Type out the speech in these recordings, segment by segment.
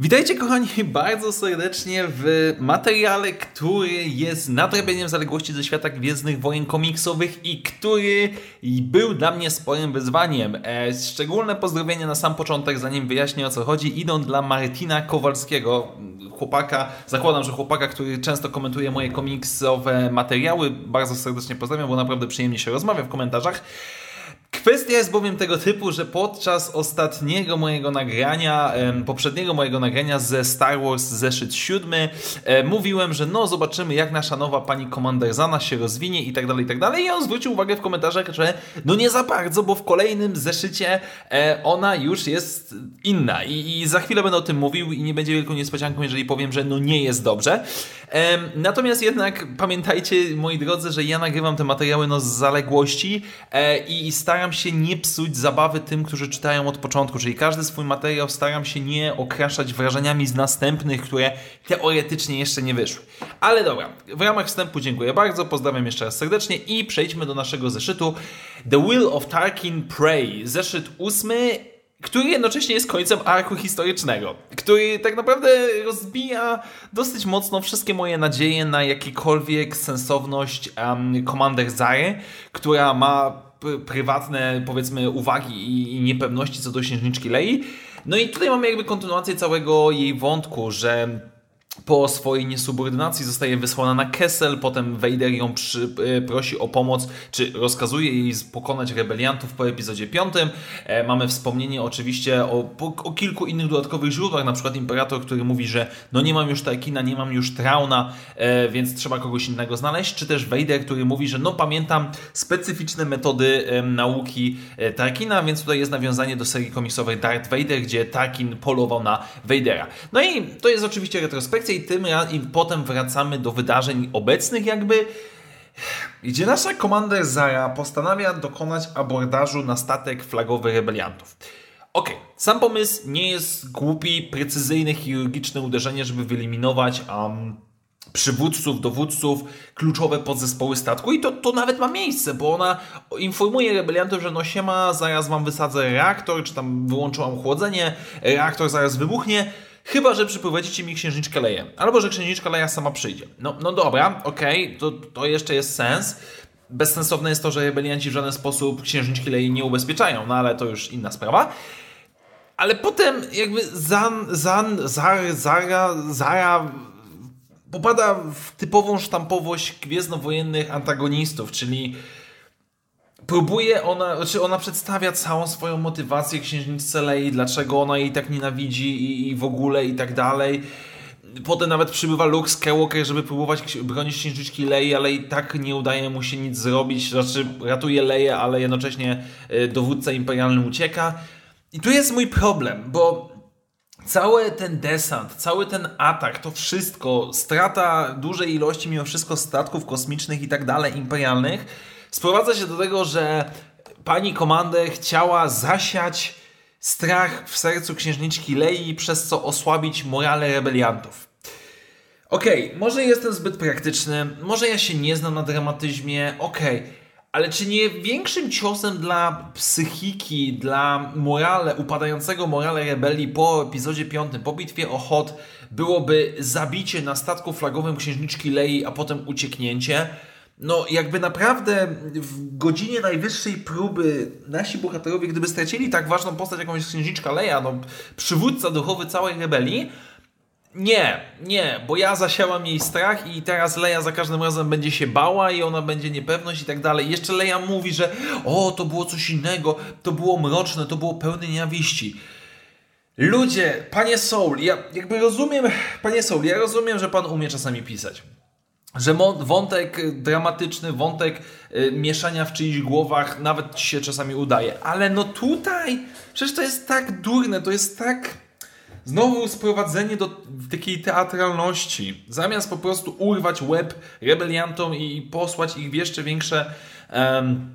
Witajcie kochani bardzo serdecznie w materiale, który jest nadrabianiem zaległości ze świata Gwiezdnych Wojen komiksowych i który był dla mnie sporym wyzwaniem. E, szczególne pozdrowienia na sam początek, zanim wyjaśnię o co chodzi, idą dla Martina Kowalskiego, chłopaka, zakładam, że chłopaka, który często komentuje moje komiksowe materiały. Bardzo serdecznie pozdrawiam, bo naprawdę przyjemnie się rozmawia w komentarzach. Kwestia jest bowiem tego typu, że podczas ostatniego mojego nagrania, poprzedniego mojego nagrania ze Star Wars zeszyt 7, e, mówiłem, że no zobaczymy jak nasza nowa pani Commander Zana się rozwinie i tak dalej, i tak dalej. I on zwrócił uwagę w komentarzach, że no nie za bardzo, bo w kolejnym zeszycie e, ona już jest inna. I, I za chwilę będę o tym mówił i nie będzie wielką niespodzianką, jeżeli powiem, że no nie jest dobrze. Natomiast jednak pamiętajcie, moi drodzy, że ja nagrywam te materiały no z zaległości e, i staram się nie psuć zabawy tym, którzy czytają od początku, czyli każdy swój materiał staram się nie okraszać wrażeniami z następnych, które teoretycznie jeszcze nie wyszły. Ale dobra, w ramach wstępu dziękuję bardzo, pozdrawiam jeszcze raz serdecznie i przejdźmy do naszego zeszytu. The Will of Tarkin Prey, zeszyt ósmy który jednocześnie jest końcem arku historycznego, który tak naprawdę rozbija dosyć mocno wszystkie moje nadzieje na jakikolwiek sensowność um, Commander Zary, która ma prywatne, powiedzmy, uwagi i, niepewności co do księżniczki Lei. No i tutaj mamy jakby kontynuację całego jej wątku, że po swojej niesubordynacji zostaje wysłana na Kessel, potem Vader ją przy, e, prosi o pomoc, czy rozkazuje jej pokonać rebeliantów po epizodzie 5. E, mamy wspomnienie oczywiście o, o, kilku innych dodatkowych źródłach, na przykład Imperator, który mówi, że no nie mam już Tarkina, nie mam już Trauna, e, więc trzeba kogoś innego znaleźć, czy też Vader, który mówi, że no pamiętam specyficzne metody e, nauki e, Tarkina, więc tutaj jest nawiązanie do serii komiksowej Darth Vader, gdzie Tarkin polował na Vadera. No i to jest oczywiście retrospekcja i tym i potem wracamy do wydarzeń obecnych jakby. Gdzie nasza komanda Zara postanawia dokonać abordażu na statek flagowy rebeliantów. Ok, sam pomysł nie jest głupi, precyzyjne, chirurgiczne uderzenie, żeby wyeliminować um, przywódców, dowódców, kluczowe podzespoły statku. I to, to nawet ma miejsce, bo ona informuje rebeliantów, że no siema, zaraz wam wysadzę reaktor, czy tam wyłączyłam chłodzenie, reaktor zaraz wybuchnie, Chyba, że przyprowadzicie mi księżniczkę Leję. Albo, że księżniczka Leja sama przyjdzie. No, no dobra, okej, okay, to, to jeszcze jest sens. Bezsensowne jest to, że rebelianci w żaden sposób księżniczki Lei nie ubezpieczają, no ale to już inna sprawa. Ale potem jakby Zan, Zan, Zara, Zara, Zara popada w typową sztampowość gwiezdnowojennych antagonistów, czyli próbuje ona, znaczy ona przedstawia całą swoją motywację księżniczce Lei, dlaczego ona jej tak nienawidzi i, i w ogóle i tak dalej. Potem nawet przybywa Luke Skywalker, żeby próbować bronić księżniczki Lei, ale i tak nie udaje mu się nic zrobić. Znaczy ratuje Leję, ale jednocześnie e, dowódca imperialny ucieka. I tu jest mój problem, bo cały ten desant, cały ten atak, to wszystko, strata dużej ilości mimo wszystko statków kosmicznych i tak dalej imperialnych sprowadza się do tego, że pani komandę chciała zasiać strach w sercu księżniczki Lei, przez co osłabić morale rebeliantów. Okej, okay, może jestem zbyt praktyczny, może ja się nie znam na dramatyzmie, okej, okay, ale czy nie większym ciosem dla psychiki, dla morale, upadającego morale rebelii po epizodzie 5, po bitwie o Hot, byłoby zabicie na statku flagowym księżniczki Lei, a potem ucieknięcie? No jakby naprawdę w godzinie najwyższej próby nasi bohaterowie, gdyby stracili tak ważną postać jakąś księżniczka Leia, no przywódca duchowy całej rebelii, nie, nie, bo ja zasiałam jej strach i teraz Leia za każdym razem będzie się bała i ona będzie niepewność i tak dalej. Jeszcze Leia mówi, że o, to było coś innego, to było mroczne, to było pełne nienawiści. Ludzie, panie Soul, ja jakby rozumiem, panie Soul, ja rozumiem, że pan umie czasami pisać że wątek dramatyczny, wątek y, mieszania w czyichś głowach nawet ci się czasami udaje. Ale no tutaj, przecież to jest tak durne, to jest tak... Znowu sprowadzenie do takiej teatralności. Zamiast po prostu urwać łeb rebeliantom i posłać ich w jeszcze większe... Um,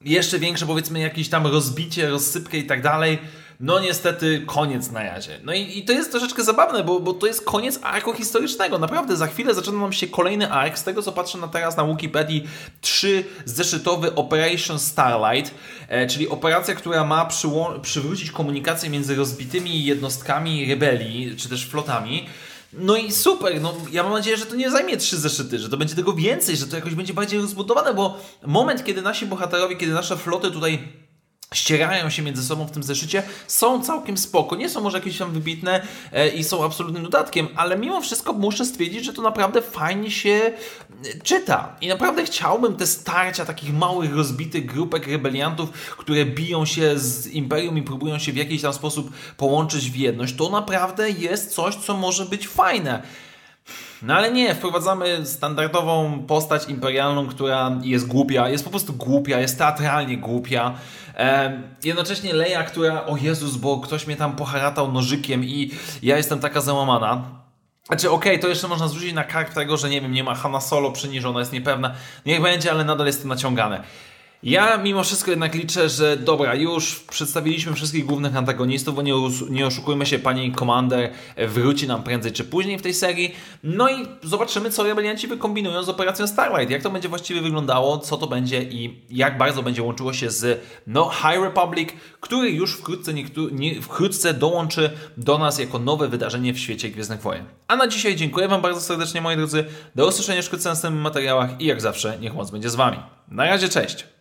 jeszcze większe powiedzmy jakieś tam rozbicie, rozsypkę i tak dalej, no niestety koniec na razie. No i, i to jest troszeczkę zabawne, bo, bo to jest koniec arku historycznego. Naprawdę, za chwilę zaczyna nam się kolejny ark. Z tego co patrzę na teraz na Wikipedii, trzy zeszytowy Operation Starlight, e, czyli operacja, która ma przywrócić komunikację między rozbitymi jednostkami rebelii, czy też flotami. No i super, no ja mam nadzieję, że to nie zajmie trzy zeszyty, że to będzie tego więcej, że to jakoś będzie bardziej rozbudowane, bo moment, kiedy nasi bohaterowie, kiedy nasze floty tutaj ścierają się między sobą w tym zeszycie, są całkiem spoko. Nie są może jakieś tam wybitne e, i są absolutnym dodatkiem, ale mimo wszystko muszę stwierdzić, że to naprawdę fajnie się e, czyta. I naprawdę chciałbym te starcia takich małych, rozbitych grupek rebeliantów, które biją się z Imperium i próbują się w jakiś tam sposób połączyć w jedność. To naprawdę jest coś, co może być fajne. No ale nie, wprowadzamy standardową postać imperialną, która jest głupia, jest po prostu głupia, jest teatralnie głupia. E, jednocześnie Leia, która, o Jezus, bo ktoś mnie tam poharatał nożykiem i ja jestem taka załamana. Znaczy, okej, okay, to jeszcze można zwrócić na kark tego, że nie wiem, nie ma Hanna Solo przyniżona, jest niepewna. Niech będzie, ale nadal jest to naciągane. Ja mimo wszystko jednak liczę, że dobra, już przedstawiliśmy wszystkich głównych antagonistów, bo nie, nie oszukujmy się, pani Commander wróci nam prędzej czy później w tej serii. No i zobaczymy, co rebelianci wykombinują z operacją Starlight. Jak to będzie właściwie wyglądało, co to będzie i jak bardzo będzie łączyło się z no, High Republic, który już wkrótce, nie, wkrótce dołączy do nas jako nowe wydarzenie w świecie Gwiezdnych Wojen. A na dzisiaj dziękuję Wam bardzo serdecznie, moi drodzy. Do usłyszenia wkrótce w następnych materiałach i jak zawsze, niech moc będzie z Wami. Na razie, cześć!